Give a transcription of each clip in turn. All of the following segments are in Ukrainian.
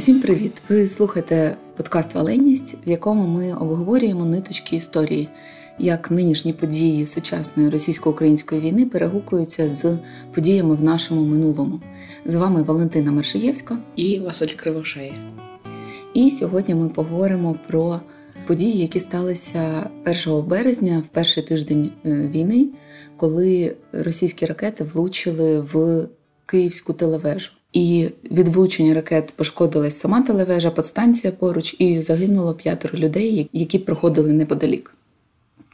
Усім привіт! Ви слухаєте подкаст Валенність, в якому ми обговорюємо ниточки історії, як нинішні події сучасної російсько-української війни перегукуються з подіями в нашому минулому. З вами Валентина Маршиєвська і Василь Кривошея. І сьогодні ми поговоримо про події, які сталися 1 березня, в перший тиждень е, війни, коли російські ракети влучили в Київську телевежу. І від влучення ракет пошкодилась сама телевежа, подстанція поруч, і загинуло п'ятеро людей, які проходили неподалік.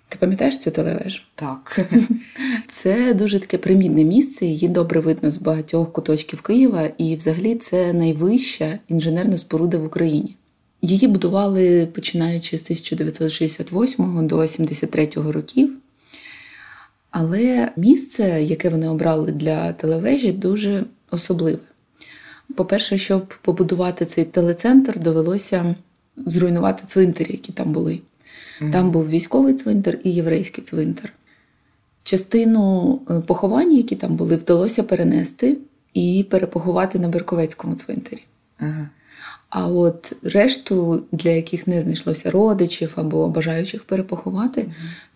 Ти пам'ятаєш цю телевежу? Так. Це дуже таке примітне місце, її добре видно з багатьох куточків Києва, і взагалі це найвища інженерна споруда в Україні. Її будували починаючи з 1968 до 73 років. Але місце, яке вони обрали для телевежі, дуже особливе. По-перше, щоб побудувати цей телецентр, довелося зруйнувати цвинтарі, які там були. Mm-hmm. Там був військовий цвинтар і єврейський цвинтар. Частину е, поховань, які там були, вдалося перенести і перепоховати на Берковецькому цвинтарі. Mm-hmm. А от решту, для яких не знайшлося родичів або бажаючих перепоховати,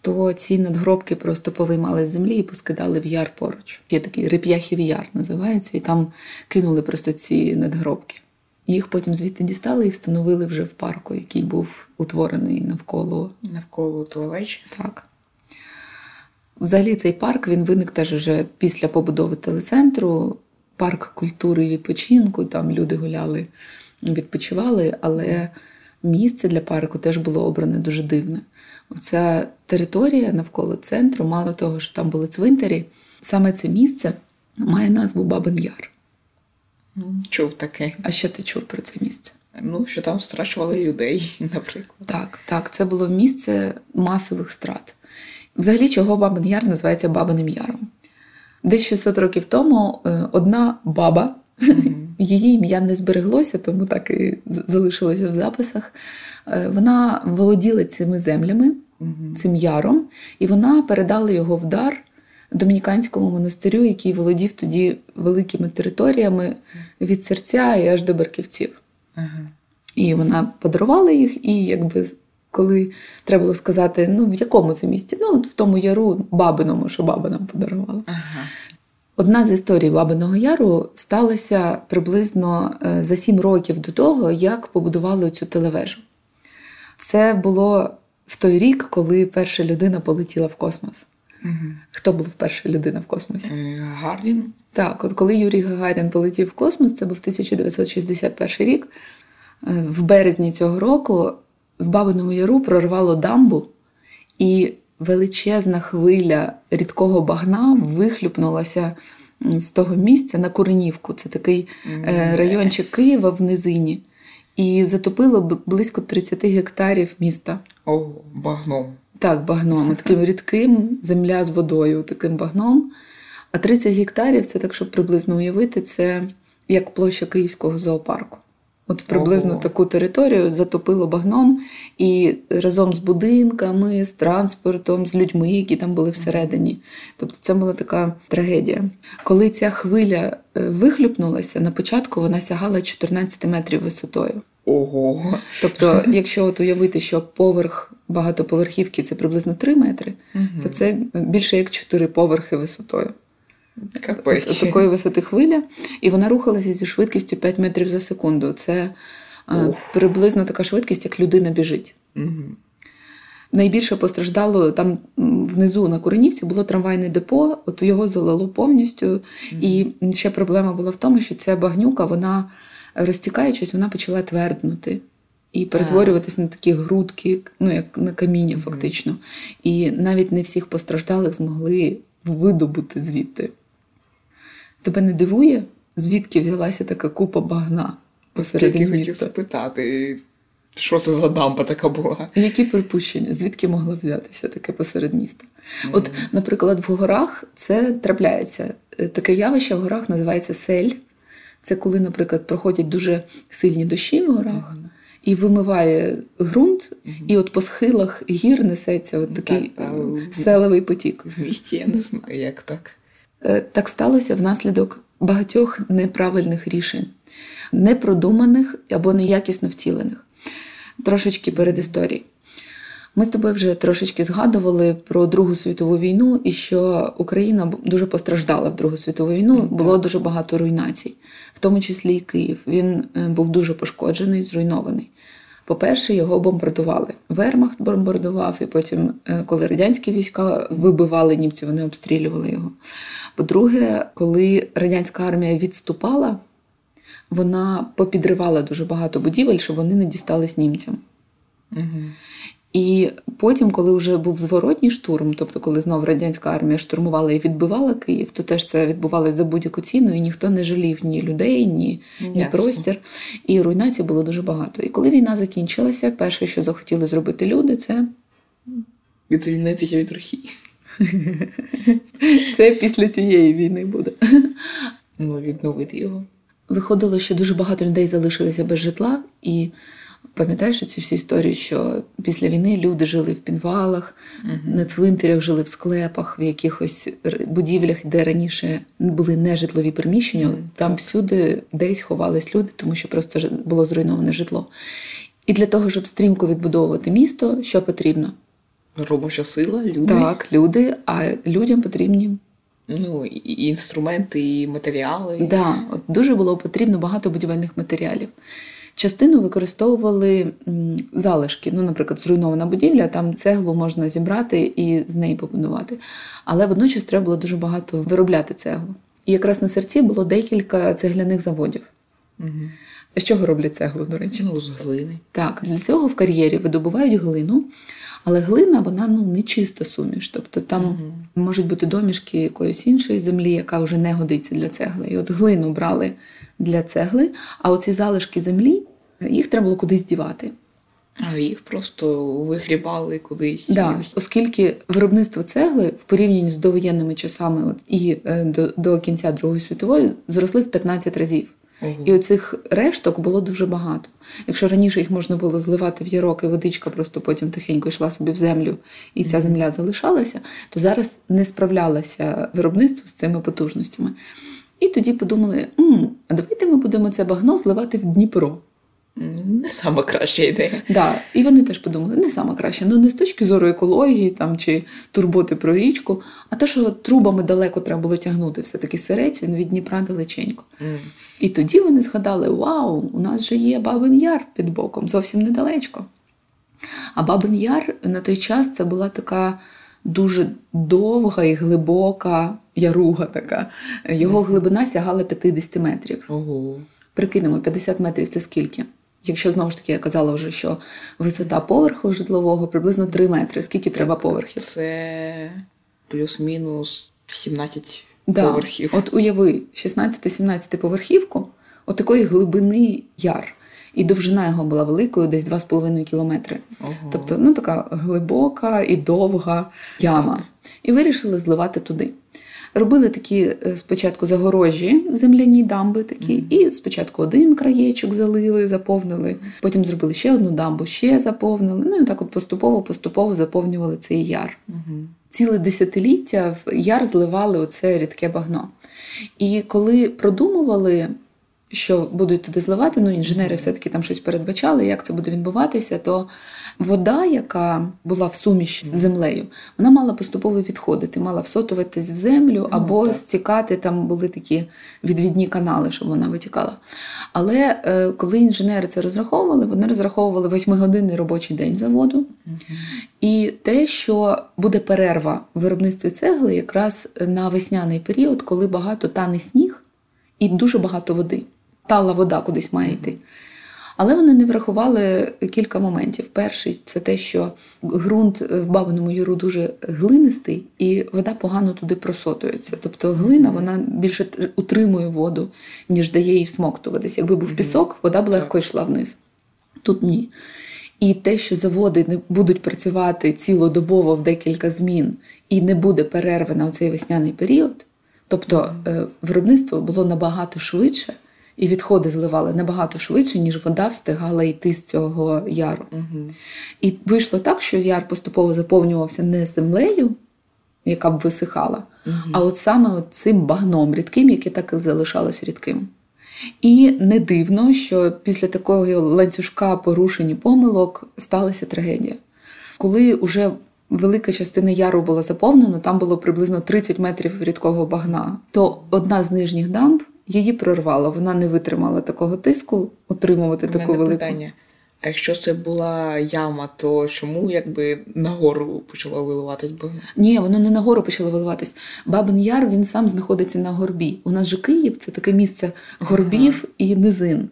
то ці надгробки просто повиймали з землі і поскидали в яр поруч. Є такий реп'яхів яр називається, і там кинули просто ці надгробки. Їх потім звідти дістали і встановили вже в парку, який був утворений навколо навколо телевеч. Так. Взагалі, цей парк він виник теж уже після побудови телецентру, парк культури і відпочинку. Там люди гуляли відпочивали, але місце для парку теж було обране дуже дивне. Ця територія навколо центру, мало того, що там були цвинтарі, саме це місце має назву Бабин Яр. Чув таке. А що ти чув про це місце? Ну, що там страчували людей, наприклад. Так, так, це було місце масових страт. Взагалі, чого Бабин Яр називається Бабиним Яром. Десь 600 років тому е, одна баба Її ім'я не збереглося, тому так і залишилося в записах. Е, вона володіла цими землями, цим яром, і вона передала його в дар домініканському монастирю, який володів тоді великими територіями від серця і аж до Берківців. Ага. І вона подарувала їх, і якби. Коли треба було сказати, ну в якому це місті? Ну, в тому яру бабиному, що баба нам подарувала. Ага. Одна з історій Бабиного Яру сталася приблизно е, за сім років до того, як побудували цю телевежу. Це було в той рік, коли перша людина полетіла в космос. Угу. Хто був перша людина в космосі? Е, Гагарін. Так, от коли Юрій Гагарін полетів в космос, це був 1961 рік. Е, в березні цього року в Бабиному Яру прорвало дамбу, і величезна хвиля рідкого багна вихлюпнулася з того місця на Куренівку. Це такий mm-hmm. райончик Києва в низині. І затопило близько 30 гектарів міста. О, багном. Так, багном. Таким рідким, земля з водою, таким багном. А 30 гектарів це так, щоб приблизно уявити, це як площа Київського зоопарку. От приблизно Ого. таку територію затопило багном і разом з будинками, з транспортом, з людьми, які там були всередині. Тобто це була така трагедія. Коли ця хвиля е, вихлюпнулася, на початку вона сягала 14 метрів висотою. Ого. Тобто, якщо от уявити, що поверх багатоповерхівки це приблизно 3 метри, угу. то це більше як 4 поверхи висотою. Капець. такої висоти хвиля, і вона рухалася зі швидкістю 5 метрів за секунду. Це Ух. приблизно така швидкість, як людина біжить. Угу. Найбільше постраждало там внизу на Куренівці було трамвайне депо, от його залило повністю. Угу. І ще проблема була в тому, що ця багнюка, вона розтікаючись, вона почала тверднути. І перетворюватись на такі грудки, ну як на каміння, фактично. І навіть не всіх постраждалих змогли видобути звідти. Тебе не дивує, звідки взялася така купа багна Тільки міста? хотів спитати, що це за дамба така була? Які припущення? Звідки могла взятися таке посеред міста? Mm-hmm. От, наприклад, в горах це трапляється. Е, таке явище в горах називається сель. Це коли, наприклад, проходять дуже сильні дощі в горах. Mm-hmm. І вимиває ґрунт, mm-hmm. і от по схилах гір несеться от такий так, а... селевий потік. В місті я не знаю, як так. Е, так сталося внаслідок багатьох неправильних рішень, непродуманих або неякісно втілених. Трошечки перед історією. Ми з тобою вже трошечки згадували про Другу світову війну і що Україна дуже постраждала в Другу світову війну. Було дуже багато руйнацій, в тому числі і Київ. Він е, був дуже пошкоджений, зруйнований. По-перше, його бомбардували. Вермахт бомбардував, і потім, е, коли радянські війська вибивали німців, вони обстрілювали його. По-друге, коли радянська армія відступала, вона попідривала дуже багато будівель, щоб вони не дістались німцям. Угу. І потім, коли вже був зворотній штурм, тобто коли знову радянська армія штурмувала і відбивала Київ, то теж це відбувалося за будь-яку ціну, і ніхто не жалів ні людей, ні, ні простір. І руйнацій було дуже багато. І коли війна закінчилася, перше, що захотіли зробити люди, це відзвільнитися від Росії. Це після цієї війни буде. Ну, відновити його. Виходило, що дуже багато людей залишилися без житла, і Пам'ятаєш ці всі історії, що після війни люди жили в підвалах, uh-huh. на цвинтарях жили в склепах, в якихось будівлях, де раніше були нежитлові приміщення. Uh-huh. Там всюди десь ховались люди, тому що просто було зруйноване житло. І для того, щоб стрімко відбудовувати місто, що потрібно? Робоча сила, люди. Так, люди, а людям потрібні. Ну, і інструменти, і матеріали. Так, да, дуже було потрібно багато будівельних матеріалів. Частину використовували залишки. Ну, наприклад, зруйнована будівля, там цеглу можна зібрати і з неї побудувати. Але водночас треба було дуже багато виробляти цеглу. І якраз на серці було декілька цегляних заводів. Угу. З чого роблять цеглу, до речі? Ну, з глини. Так, для цього в кар'єрі видобувають глину, але глина вона ну, не чиста суміш. Тобто там угу. можуть бути домішки якоїсь іншої землі, яка вже не годиться для цегли. І от глину брали для цегли, а оці залишки землі їх треба було кудись дівати. А їх просто вигрібали кудись. Да, Оскільки виробництво цегли в порівнянні з довоєнними часами от, і е, до до кінця Другої світової зросли в 15 разів. Угу. І оцих решток було дуже багато. Якщо раніше їх можна було зливати в ярок, і водичка просто потім тихенько йшла собі в землю, і ця земля залишалася, то зараз не справлялося виробництво з цими потужностями. І тоді подумали: М, а давайте ми будемо це багно зливати в Дніпро. Не сама краща ідея. Да, І вони теж подумали, не сама краща. Ну не з точки зору екології там чи турботи про річку, а те, що трубами далеко треба було тягнути, все-таки сирець він від Дніпра далеченько. Mm. І тоді вони згадали: Вау, у нас же є Бабин Яр під боком, зовсім недалечко. А Бабин Яр на той час це була така. Дуже довга і глибока яруга така. Його глибина сягала 50 метрів. Ого. Прикинемо, 50 метрів це скільки? Якщо знову ж таки я казала вже, що висота поверху житлового приблизно 3 метри. Скільки треба поверхів? Це плюс-мінус 17 да. поверхів. От уяви, 16-17 поверхівку, от такої глибини яр. І довжина його була великою, десь 2,5 кілометри. Ого. Тобто, ну така глибока і довга яма. Так. І вирішили зливати туди. Робили такі е, спочатку загорожі, земляні дамби такі, mm-hmm. і спочатку один краєчок залили, заповнили, потім зробили ще одну дамбу, ще заповнили. Ну і так от поступово-поступово заповнювали цей яр. Mm-hmm. Ціле десятиліття в яр зливали оце рідке багно. І коли продумували. Що будуть туди зливати, ну інженери все-таки там щось передбачали, як це буде відбуватися, то Вода, яка була в суміші з землею, вона мала поступово відходити, мала всотуватись в землю або ну, стікати. Там були такі відвідні канали, щоб вона витікала. Але е, коли інженери це розраховували, вони розраховували восьмигодинний робочий день заводу. Угу. І те, що буде перерва в виробництві цегли, якраз на весняний період, коли багато тане сніг і дуже багато води. Тала вода кудись має йти. Але вони не врахували кілька моментів. Перший це те, що ґрунт в Бабиному Яру дуже глинистий, і вода погано туди просотується. Тобто глина вона більше утримує воду, ніж дає їй всмоктуватись. Якби був пісок, вода б легко йшла вниз. Тут ні. І те, що заводи не будуть працювати цілодобово в декілька змін, і не буде перерви на цей весняний період, тобто е, виробництво було набагато швидше і відходи зливали набагато швидше, ніж вода встигала йти з цього яру. Угу. І вийшло так, що яр поступово заповнювався не землею, яка б висихала, а от саме от цим багном рідким, яке так і залишалось рідким. І не дивно, що після такого ланцюжка порушень і помилок сталася трагедія. Коли вже велика частина яру була заповнена, там було приблизно 30 метрів рідкого багна, то одна з нижніх дамб її прорвала. Вона не витримала такого тиску, отримувати У таку мене велику. питання. А якщо це була яма, то чому якби нагору почало виливатись? Ні, воно не нагору почало виливатись. Бабин Яр він сам знаходиться на горбі. У нас же Київ це таке місце горбів і низин.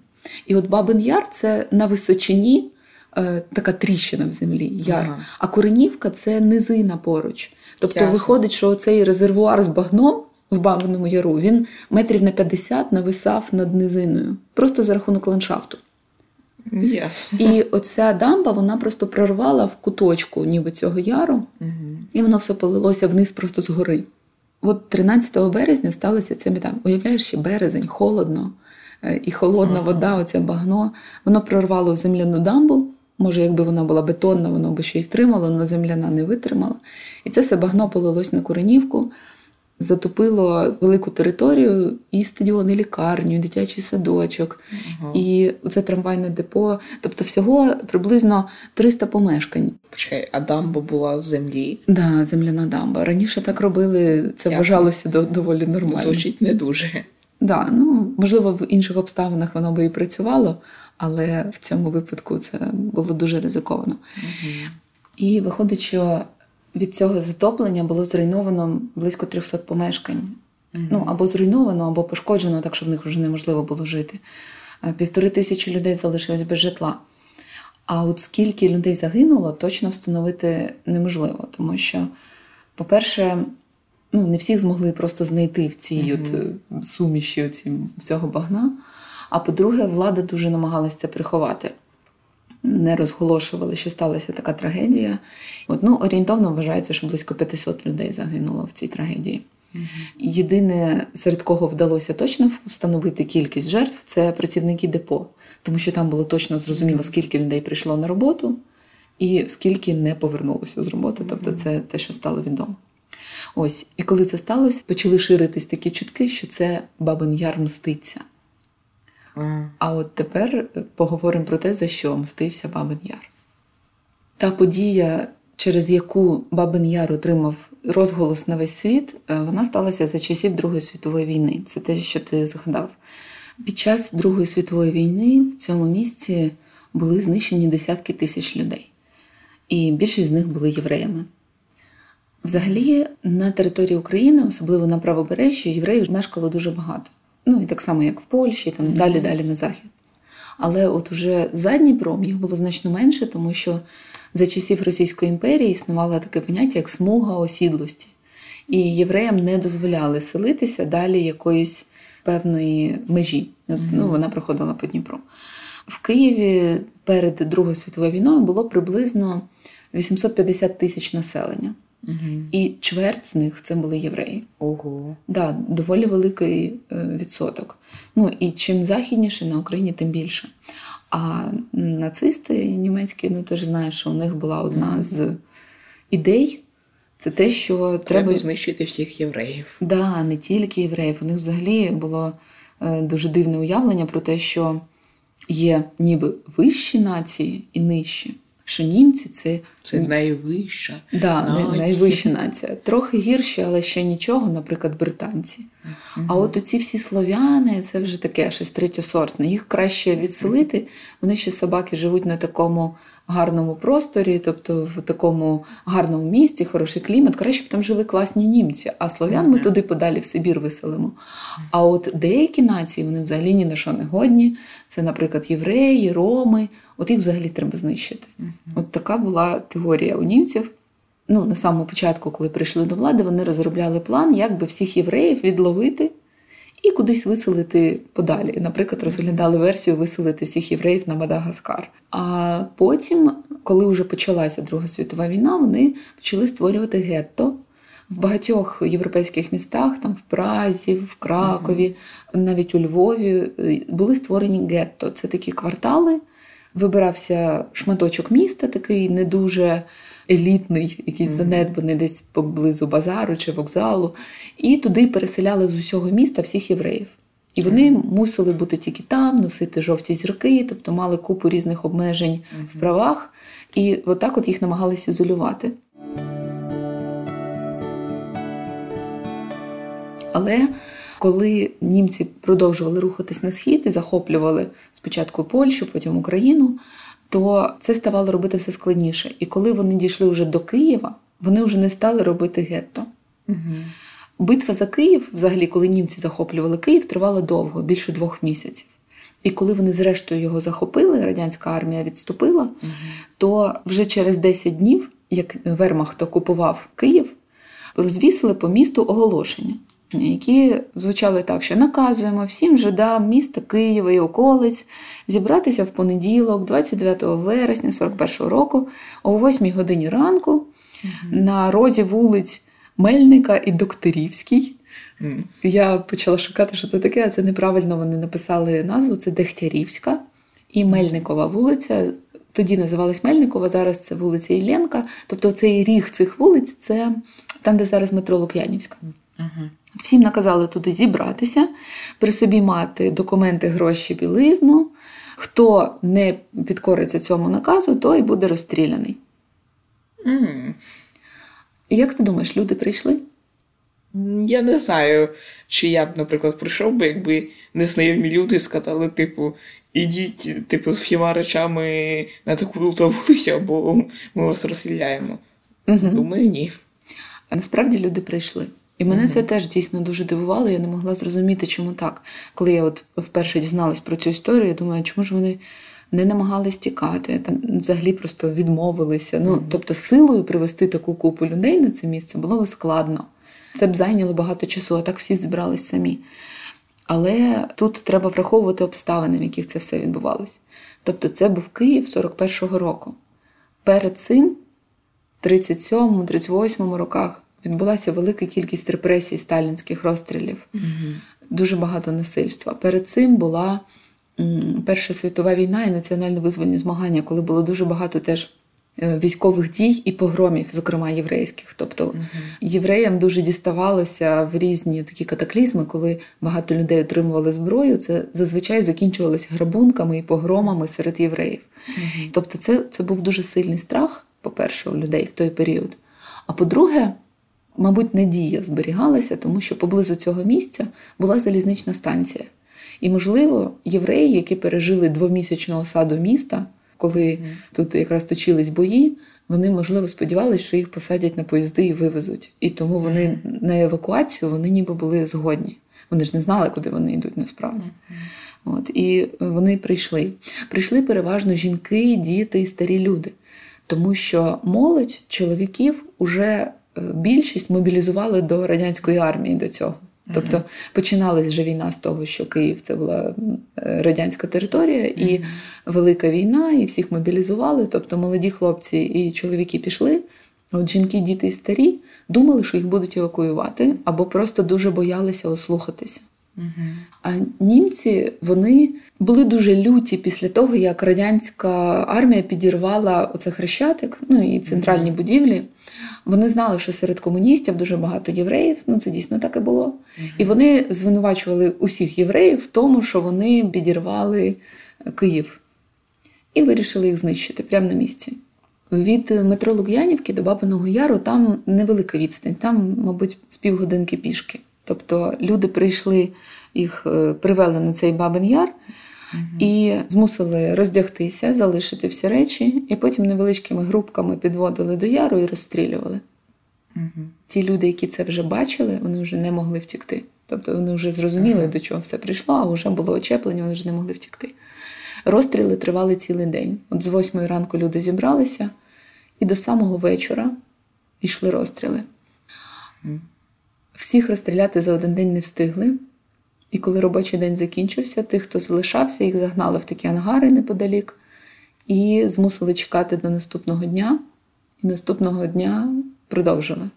І от Бабин Яр це на височині е, така тріщина в землі, яр. Ага. А Коренівка це низина поруч. Тобто Ясно. виходить, що цей резервуар з багном в Бабиному Яру він метрів на 50 нависав над низиною, просто за рахунок ландшафту. Ясно. І оця дамба вона просто прорвала в куточку, ніби цього яру, і воно все полилося вниз просто з гори. От 13 березня сталося ця біда. Уявляєш, ще березень, холодно, е, і холодна Ага. вода, оце багно. Воно прорвало земляну дамбу. Може, якби вона була бетонна, воно би ще й втримало, але земляна не витримала. І це все багно полилось на Куренівку, затопило велику територію, і стадіон, і лікарню, і дитячий садочок, Ага. і оце трамвайне депо. Тобто всього приблизно 300 помешкань. Почекай, а дамба була з землі. Да, земляна дамба. Раніше так робили, це Ясно. вважалося до- доволі нормально. Звучить не дуже. Да, ну, можливо, в інших обставинах воно би і працювало, але в цьому випадку це було дуже ризиковано. І виходить, що від цього затоплення було зруйновано близько 300 помешкань. Ну, або зруйновано, або пошкоджено, так що в них вже неможливо було жити. Е, Півтори тисячі людей залишилось без житла. А от скільки людей загинуло, точно встановити неможливо, тому що, по-перше, ну, не всіх змогли просто знайти в цій от, е, суміші оці, цього багна. А по-друге, влада дуже намагалася це приховати. Не розголошували, що сталася така трагедія. От, ну, орієнтовно вважається, що близько 500 людей загинуло в цій трагедії. Єдине, серед кого вдалося точно встановити кількість жертв, це працівники депо, тому що там було точно зрозуміло, скільки людей прийшло на роботу і скільки не повернулося з роботи. Тобто, це те, що стало відомо. Ось, і коли це сталося, почали ширитись такі чутки, що це Бабин Яр мститься. А, от тепер поговоримо про те, за що мстився Бабин Яр. Та подія, через яку Бабин Яр отримав розголос на весь світ, е, вона сталася за часів Другої світової війни. Це те, що ти згадав. Під час Другої світової війни в цьому місці були знищені десятки тисяч людей, і більшість з них були євреями. Взагалі, на території України, особливо на правобережжі, євреїв мешкало дуже багато. Ну і так само, як в Польщі, там далі далі на захід. Але от уже за Дніпром їх було значно менше, тому що за часів Російської імперії існувало таке поняття, як смуга осідлості. І євреям не дозволяли селитися далі якоїсь певної межі. От, Ну, вона проходила по Дніпру. В Києві перед Другою світовою війною було приблизно 850 тисяч населення. І чверть з них це були євреї. Ого. Да, доволі великий е, відсоток. Ну і чим західніше на Україні, тим більше. А нацисти німецькі, ну ти ж знаєш, що у них була одна з ідей. Це те, що Треба треба знищити всіх євреїв. Да, не тільки євреїв. У них взагалі було е, дуже дивне уявлення про те, що є ніби вищі нації і нижчі. Що німці це, Це найвища. да, нація. найвища нація. Трохи гірші, але ще нічого, наприклад, британці. А от оці всі слов'яни, це вже таке щось третьосортне. Їх краще відселити. Вони ще собаки живуть на такому гарному просторі, тобто в такому гарному місті, хороший клімат. Краще б там жили класні німці, а слов'ян ми туди подалі в Сибір виселимо. А от деякі нації вони взагалі ні на що не годні. Це, наприклад, євреї, роми. От їх взагалі треба знищити. От така була теорія у німців ну, на самому початку, коли прийшли до влади, вони розробляли план, як би всіх євреїв відловити і кудись виселити подалі. Наприклад, розглядали версію виселити всіх євреїв на Мадагаскар. А потім, коли вже почалася Друга світова війна, вони почали створювати гетто. В багатьох європейських містах, там в Празі, в Кракові, навіть у Львові, е, були створені гетто. Це такі квартали. Вибирався шматочок міста, такий не дуже елітний, якийсь занедбаний десь поблизу базару чи вокзалу, і туди переселяли з усього міста всіх євреїв. І вони мусили бути тільки там, носити жовті зірки, тобто мали купу різних обмежень в правах, і отак от їх намагалися ізолювати. Але коли німці продовжували рухатись на схід і захоплювали спочатку Польщу, потім Україну, то це ставало робити все складніше. І коли вони дійшли вже до Києва, вони вже не стали робити гетто. Угу. Битва за Київ, взагалі, коли німці захоплювали Київ, тривала довго, більше двох місяців. І коли вони, зрештою, його захопили, радянська армія відступила, угу. то вже через 10 днів, як Вермахт окупував Київ, розвісили по місту оголошення які звучали так, що наказуємо всім жидам міста Києва і околиць зібратися в понеділок, 29 вересня 41 року, о 8 годині ранку угу. на розі вулиць Мельника і Докторівській. Mm. Я почала шукати, що це таке, а це неправильно вони написали назву: це Дегтярівська і Мельникова вулиця. Тоді називалась Мельникова, зараз це вулиця Ілленка. Тобто цей ріг цих вулиць це там, де зараз метро Лук'янівська. Uh-huh. Всім наказали туди зібратися, при собі мати документи, гроші, білизну. Хто не підкориться цьому наказу, той буде розстріляний. Mm. Як ти думаєш, люди прийшли? Я не знаю, чи я б, наприклад, прийшов би, якби незнайомі люди сказали, типу, ідіть, типу, з всіма речами на таку вулицю, або ми вас розстріляємо. Угу. Думаю, ні. А насправді люди прийшли. І мене mm-hmm. це теж дійсно дуже дивувало. Я не могла зрозуміти, чому так. Коли я от вперше дізналась про цю історію, я думаю, чому ж вони не намагались тікати, там взагалі просто відмовилися. Ну, тобто, силою привести таку купу людей на це місце було би складно. Це б зайняло багато часу, а так всі зібрались самі. Але тут треба враховувати обставини, в яких це все відбувалось. Тобто, це був Київ 41-го року. Перед цим, в 37-38 роках, відбулася велика кількість репресій, сталінських розстрілів, mm дуже багато насильства. Перед цим була Перша світова війна і національно визвольні змагання, коли було дуже багато теж. Е, військових дій і погромів, зокрема єврейських. Тобто uh-huh. євреям дуже діставалося в різні такі катаклізми, коли багато людей отримували зброю. Це зазвичай закінчувалося грабунками і погромами серед євреїв. Uh-huh. Тобто, це, це був дуже сильний страх, по-перше, у людей в той період. А по-друге, мабуть, надія зберігалася, тому що поблизу цього місця була залізнична станція. І, можливо, євреї, які пережили двомісячну осаду міста, коли mm. тут якраз точились бої, вони, можливо, сподівалися, що їх посадять на поїзди і вивезуть. І тому вони mm. на евакуацію вони ніби були згодні. Вони ж не знали, куди вони йдуть насправді. Mm. От, І вони прийшли. Прийшли переважно жінки, діти і старі люди. Тому що молодь чоловіків уже більшість мобілізували до радянської армії до цього. Тобто починалась вже війна з того, що Київ це була радянська територія, і велика війна, і всіх мобілізували. Тобто молоді хлопці і чоловіки пішли. От жінки, діти і старі думали, що їх будуть евакуювати, або просто дуже боялися ослухатися. А німці вони були дуже люті після того, як радянська армія підірвала оце хрещатик, ну і центральні будівлі. Вони знали, що серед комуністів дуже багато євреїв, ну це дійсно так і було. І вони звинувачували усіх євреїв в тому, що вони підірвали Київ і вирішили їх знищити прямо на місці. Від метро Лук'янівки до Бабиного Яру там невелика відстань, там, мабуть, з півгодинки пішки. Тобто люди прийшли, їх е, привели на цей Бабин Яр. І змусили роздягтися, залишити всі речі, і потім невеличкими групками підводили до яру і розстрілювали. Ті люди, які це вже бачили, вони вже не могли втікти. Тобто вони вже зрозуміли, до чого все прийшло, а вже було очеплення, вони вже не могли втікти. Розстріли тривали цілий день. От з восьмої ранку люди зібралися, і до самого вечора йшли розстріли. Всіх розстріляти за один день не встигли. І коли робочий день закінчився, тих, хто залишався, їх загнали в такі ангари неподалік і змусили чекати до наступного дня. І наступного дня продовжили.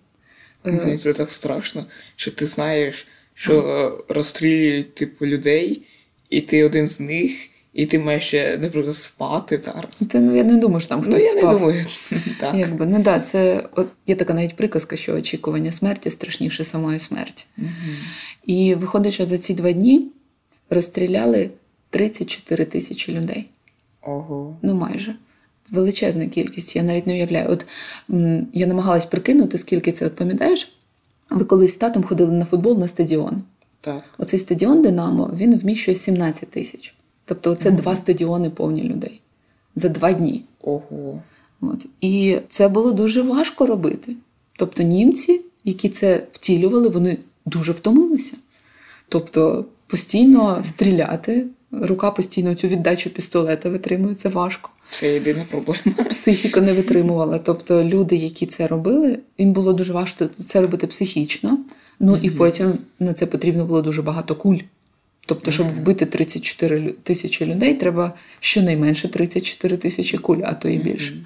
Мені це так страшно, що ти знаєш, що розстрілюють типу людей, і ти один з них, і ти маєш ще, наприклад, спати зараз. Ти, ну, я не думаю, що там хтось ну, я спав. не думаю. так. Якби, ну да, це от є така навіть приказка, що очікування смерті страшніше самої смерті. Угу. І виходить, що за ці два дні розстріляли 34 тисячі людей. Ого. Ну, майже. Величезна кількість, я навіть не уявляю. От м, я намагалась прикинути, скільки це. От пам'ятаєш, ви колись з татом ходили на футбол на стадіон. Так. Оцей стадіон Динамо він вміщує 17 тисяч. Тобто, це два стадіони повні людей за два дні. Ого. От. І це було дуже важко робити. Тобто, німці, які це втілювали, вони дуже втомилися. Тобто, постійно стріляти, рука постійно цю віддачу пістолета витримує, це важко. Це єдина проблема. Психіка не витримувала. Тобто, люди, які це робили, їм було дуже важко це робити психічно. Ну і потім на це потрібно було дуже багато куль. Тобто, щоб вбити 34 тисячі людей, треба щонайменше 34 тисячі куль, а то і більше.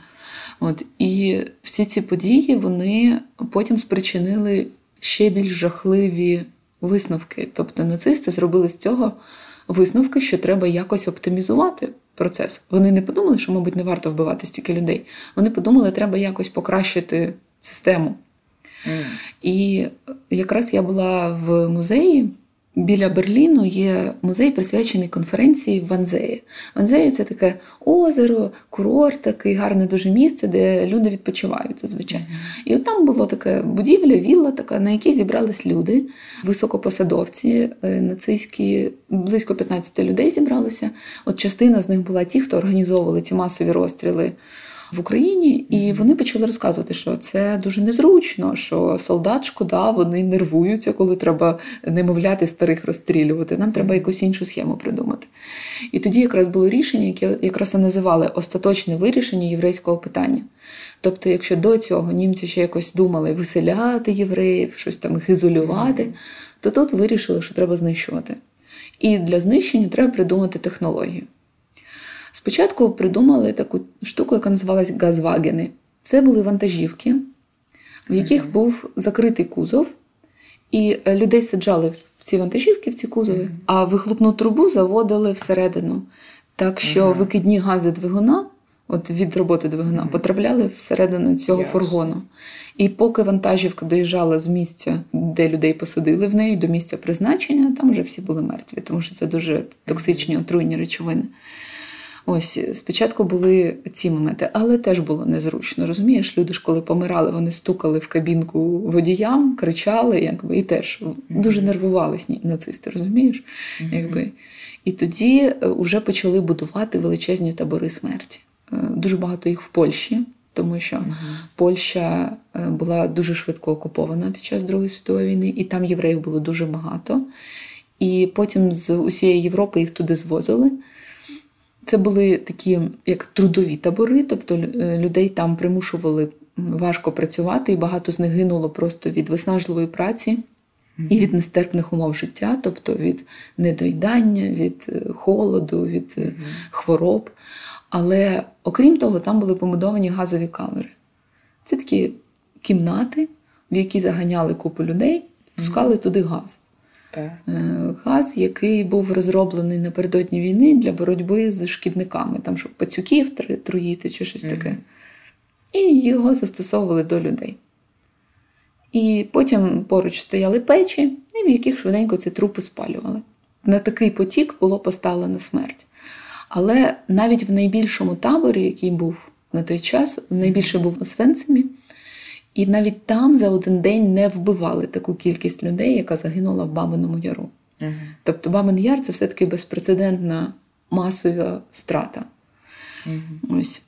От і всі ці події вони потім спричинили ще більш жахливі висновки. Тобто нацисти зробили з цього висновки, що треба якось оптимізувати процес. Вони не подумали, що, мабуть, не варто вбивати стільки людей. Вони подумали, що треба якось покращити систему. М. І якраз я була в музеї. Біля Берліну є музей, присвячений конференції в Ванзеї. Ванзеї це таке озеро, курорт, такий гарне дуже місце, де люди відпочивають зазвичай. І от там було таке будівля, вілла, така, на якій зібрались люди, високопосадовці, е, нацистські, близько 15 людей зібралося. От частина з них була ті, хто організовували ці масові розстріли в Україні, і вони почали розказувати, що це дуже незручно, що солдат шкода, вони нервуються, коли треба немовляти старих розстрілювати. Нам треба якусь іншу схему придумати. І тоді якраз було рішення, яке якраз і називали остаточне вирішення єврейського питання. Тобто, якщо до цього німці ще якось думали виселяти євреїв, щось там їх ізолювати, то тут вирішили, що треба знищувати. І для знищення треба придумати технологію. Спочатку придумали таку штуку, яка називалась газвагени. Це були вантажівки, в яких був закритий кузов, і е, людей саджали в ці вантажівки, в ці кузови, а вихлопну трубу заводили всередину. Так що викидні гази двигуна, от від роботи двигуна, потрапляли всередину цього фургону. І поки вантажівка доїжджала з місця, де людей посадили в неї, до місця призначення, там вже всі були мертві, тому що це дуже токсичні отруйні речовини. Ось спочатку були ці моменти, але теж було незручно. Розумієш, люди ж, коли помирали, вони стукали в кабінку водіям, кричали, якби і теж дуже нервувались нацисти, розумієш? Якби. І тоді вже почали будувати величезні табори смерті. Е, Дуже багато їх в Польщі, тому що Польща е, була дуже швидко окупована під час Другої світової війни, і там євреїв було дуже багато. І потім з усієї Європи їх туди звозили. Це були такі як трудові табори, тобто е, людей там примушували важко працювати, і багато з них гинуло просто від виснажливої праці і від нестерпних умов життя, тобто від недоїдання, від е, холоду, від е, хвороб. Але окрім того, там були побудовані газові камери. Це такі кімнати, в які заганяли купу людей, пускали туди газ. Е, Газ, який був розроблений напередодні війни для боротьби з шкідниками, там, щоб пацюків труїти чи щось таке. І його застосовували до людей. І потім поруч стояли печі, і в яких швиденько ці трупи спалювали. На такий потік було поставлено смерть. Але навіть в найбільшому таборі, який був на той час, найбільше був у Свенцемі, і навіть там за один день не вбивали таку кількість людей, яка загинула в Бабиному Яру. Мгм. Тобто Бабин Яр це все-таки безпрецедентна масова страта. Мгм. Ось.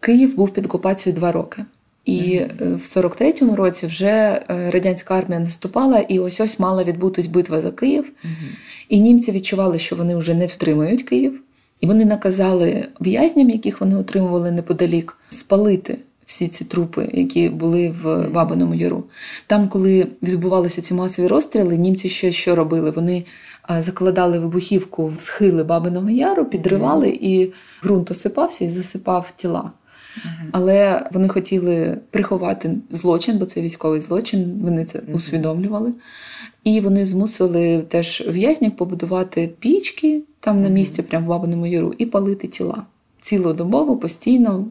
Київ був під окупацією два роки. І е, в 43-му році вже е, радянська армія наступала, і ось ось мала відбутись битва за Київ. І німці відчували, що вони вже не втримають Київ. І вони наказали в'язням, яких вони отримували неподалік, спалити всі ці трупи, які були в Бабиному Яру. Там, коли відбувалися ці масові розстріли, німці ще що робили? Вони закладали вибухівку в схили Бабиного Яру, підривали, і ґрунт осипався і засипав тіла. Але вони хотіли приховати злочин, бо це військовий злочин, вони це усвідомлювали. І вони змусили теж в'язнів побудувати пічки, там на місці, прямо в Бабиному Яру, і палити тіла. Цілодобово, постійно.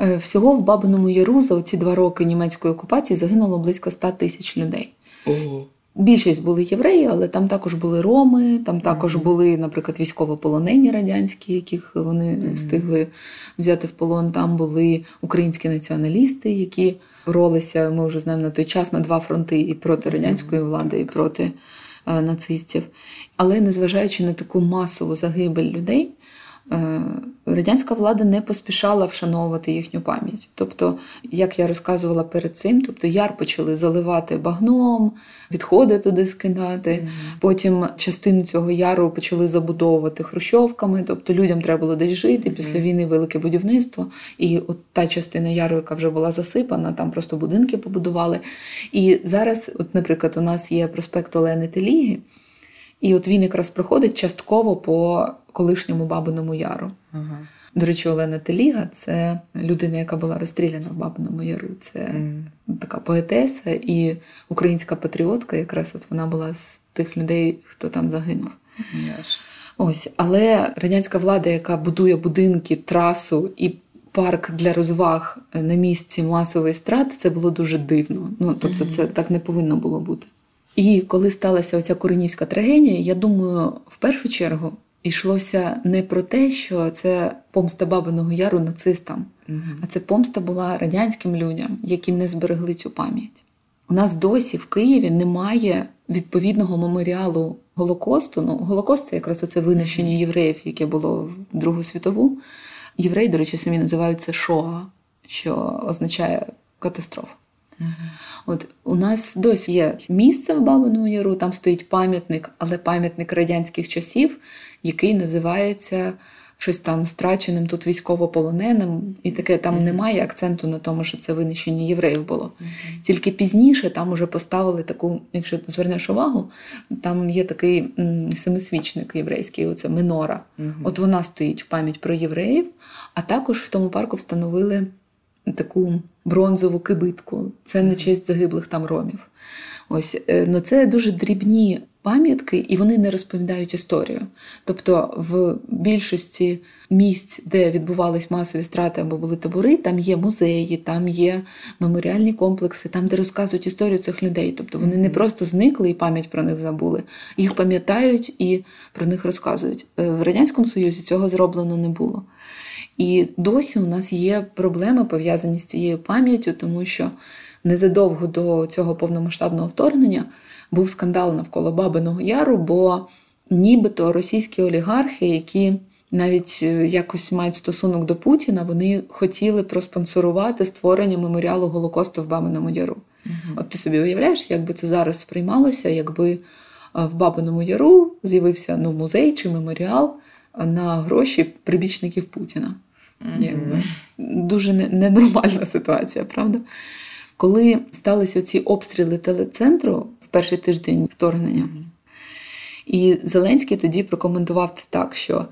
Е, всього в Бабиному Яру за ці два роки німецької окупації загинуло близько 100 тисяч людей. Ого. Більшість були євреї, але там також були роми, там також були, наприклад, військовополонені радянські, яких вони встигли взяти в полон. Там були українські націоналісти, які боролися, ми вже знаємо на той час на два фронти і проти радянської влади, і проти е, нацистів. Але незважаючи на таку масову загибель людей, радянська влада не поспішала вшановувати їхню пам'ять. Тобто, як я розказувала перед цим, тобто яр почали заливати багном, відходи туди скидати. Потім частину цього яру почали забудовувати хрущовками, тобто людям треба було десь жити. Після війни велике будівництво. І от та частина яру, яка вже була засипана, там просто будинки побудували. І зараз, от, наприклад, у нас є проспект Олени Теліги. І от він якраз проходить частково по колишньому Бабиному Яру. Ага. До речі, Олена Теліга це людина, яка була розстріляна в Бабиному Яру. Це Мгм. така поетеса і українська патріотка. Якраз от вона була з тих людей, хто там загинув. Ясно. Ось, але радянська влада, яка будує будинки, трасу і парк для розваг на місці масової страти, це було дуже дивно. Ну тобто, це так не повинно було бути. І коли сталася оця коренівська трагедія, я думаю, в першу чергу йшлося не про те, що це помста Бабиного Яру нацистам, а це помста була радянським людям, які не зберегли цю пам'ять. У нас досі в Києві немає відповідного меморіалу Голокосту. Ну, Голокост це якраз оце винищення євреїв, яке було в Другу світову. Євреї, до речі, самі називають це Шоа, що означає катастрофа. От у нас досі є місце в Бабиному Яру, там стоїть пам'ятник, але пам'ятник радянських часів, який називається щось там страченим тут військовополоненим, і таке там немає акценту на тому, що це винищення євреїв було. Тільки пізніше там уже поставили таку, якщо звернеш увагу, там є такий м, семисвічник єврейський, оце минора. От вона стоїть в пам'ять про євреїв, а також в тому парку встановили таку бронзову кибитку. Це на честь загиблих там ромів. Ось е, ну це дуже дрібні пам'ятки, і вони не розповідають історію. Тобто, в більшості місць, де відбувались масові страти або були табори, там є музеї, там є меморіальні комплекси, там, де розказують історію цих людей. Тобто вони не просто зникли і пам'ять про них забули, їх пам'ятають і про них розказують. Е, В радянському союзі цього зроблено не було. І досі у нас є проблеми пов'язані з цією пам'яттю, тому що незадовго до цього повномасштабного вторгнення був скандал навколо Бабиного Яру, бо нібито російські олігархи, які навіть е, якось мають стосунок до Путіна, вони хотіли проспонсорувати створення меморіалу Голокосту в Бабиному Яру. От ти собі уявляєш, як би це зараз сприймалося, якби е, в Бабиному Яру з'явився ну, музей чи меморіал на гроші прибічників Путіна. Якби. Дуже ненормальна ситуація, правда? Коли сталися ці обстріли телецентру в перший тиждень вторгнення, і Зеленський тоді прокоментував це так, що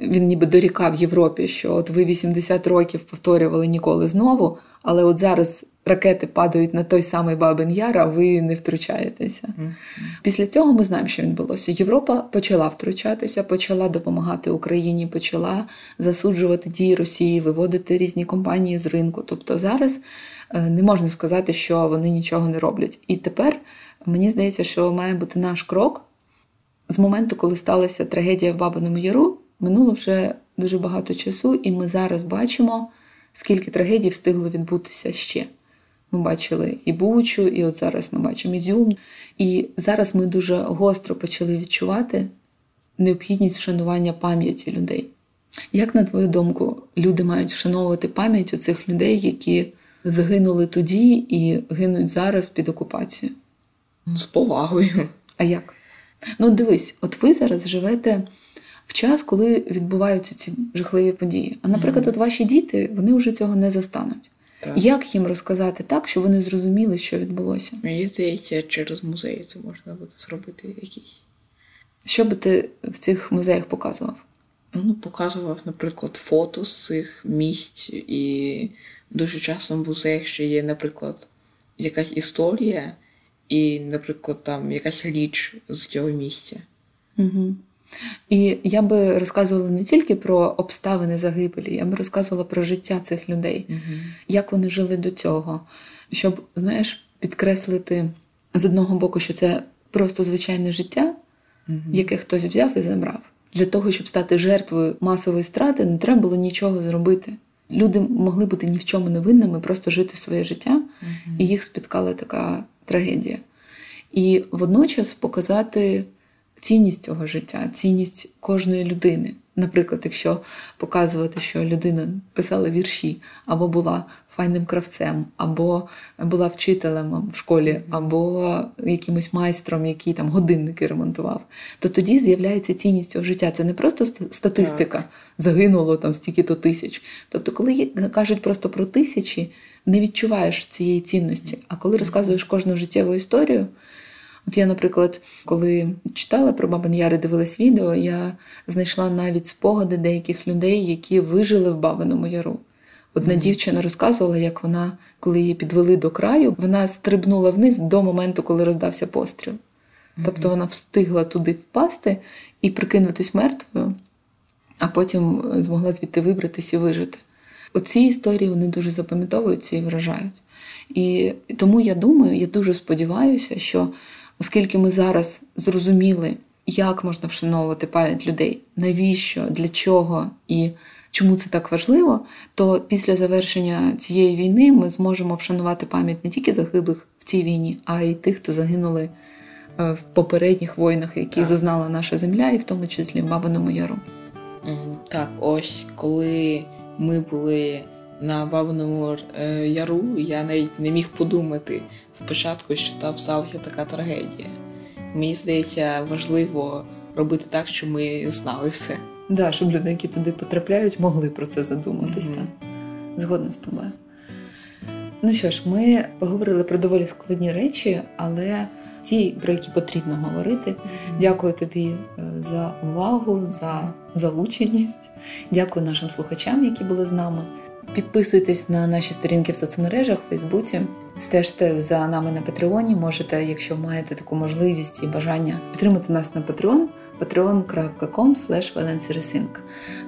він ніби дорікав Європі, що от ви 80 років повторювали ніколи знову, але от зараз ракети падають на той самий Бабин Яр, а ви не втручаєтеся. Після цього ми знаємо, що відбулося. Європа почала втручатися, почала допомагати Україні, почала засуджувати дії Росії, виводити різні компанії з ринку. Тобто зараз е, не можна сказати, що вони нічого не роблять. І тепер мені здається, що має бути наш крок з моменту, коли сталася трагедія в Бабиному Яру, минуло вже дуже багато часу, і ми зараз бачимо, скільки трагедій встигло відбутися ще. Ми бачили і Бучу, і от зараз ми бачимо Ізюм. І зараз ми дуже гостро почали відчувати необхідність вшанування пам'яті людей. Як, на твою думку, люди мають вшановувати пам'ять у цих людей, які загинули тоді і гинуть зараз під окупацією? З повагою. А як? Ну, дивись, от ви зараз живете в час, коли відбуваються ці жахливі події. А, наприклад, от ваші діти вони вже цього не застануть. Так. Як їм розказати так, щоб вони зрозуміли, що відбулося? Мені здається, через музей це можна буде зробити якийсь. Що би ти в цих музеях показував? Ну, показував, наприклад, фото з цих місць, і дуже часто в музеях ще є, наприклад, якась історія, і, наприклад, там якась річ з цього місця. Угу. І я би розказувала не тільки про обставини загибелі, я би розказувала про життя цих людей, угу. як вони жили до цього, щоб, знаєш, підкреслити з одного боку, що це просто звичайне життя, угу. яке хтось взяв і забрав. Для того, щоб стати жертвою масової страти, не треба було нічого зробити. Люди могли бути ні в чому невинними, просто жити своє життя, угу. і їх спіткала така трагедія. І водночас показати цінність цього життя, цінність кожної людини. Наприклад, якщо показувати, що людина писала вірші, або була файним кравцем, або була вчителем в школі, або якимось майстром, який там годинники ремонтував, то тоді з'являється цінність цього життя. Це не просто статистика, загинуло там стільки-то тисяч. Тобто, коли кажуть просто про тисячі, не відчуваєш цієї цінності. А коли розказуєш кожну життєву історію. От я, наприклад, коли читала про Бабин Яр і дивилась відео, я знайшла навіть спогади деяких людей, які вижили в Бабиному Яру. Одна mm-hmm. дівчина розказувала, як вона, коли її підвели до краю, вона стрибнула вниз до моменту, коли роздався постріл. Mm-hmm. Тобто вона встигла туди впасти і прикинутись мертвою, а потім змогла звідти вибратись і вижити. Оці історії вони дуже запам'ятовуються і вражають. І тому я думаю, я дуже сподіваюся, що оскільки ми зараз зрозуміли, як можна вшановувати пам'ять людей, навіщо, для чого і чому це так важливо, то після завершення цієї війни ми зможемо вшанувати пам'ять не тільки загиблих в цій війні, а й тих, хто загинули е, в попередніх воїнах, які так. зазнала наша земля, і в тому числі в Бабиному Яру. Так, ось коли ми були на Бабиному е, Яру, я навіть не міг подумати спочатку, що там сталася така трагедія. Мені здається, важливо робити так, щоб ми знали все. Да, щоб люди, які туди потрапляють, могли про це задуматись. Mm-hmm. Згодна з тобою. Ну що ж, ми поговорили про доволі складні речі, але ті, про які потрібно говорити. Mm-hmm. Дякую тобі е, за увагу, за залученість. Дякую нашим слухачам, які були з нами. Підписуйтесь на наші сторінки в соцмережах, в Фейсбуці, стежте за нами на Патреоні. Можете, якщо маєте таку можливість і бажання, підтримати нас на Patreon patreon.com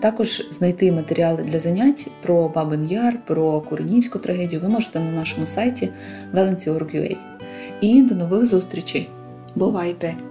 Також знайти матеріали для занять про Бабин Яр, про Куренівську трагедію ви можете на нашому сайті valency.org.ua. І до нових зустрічей. Бувайте!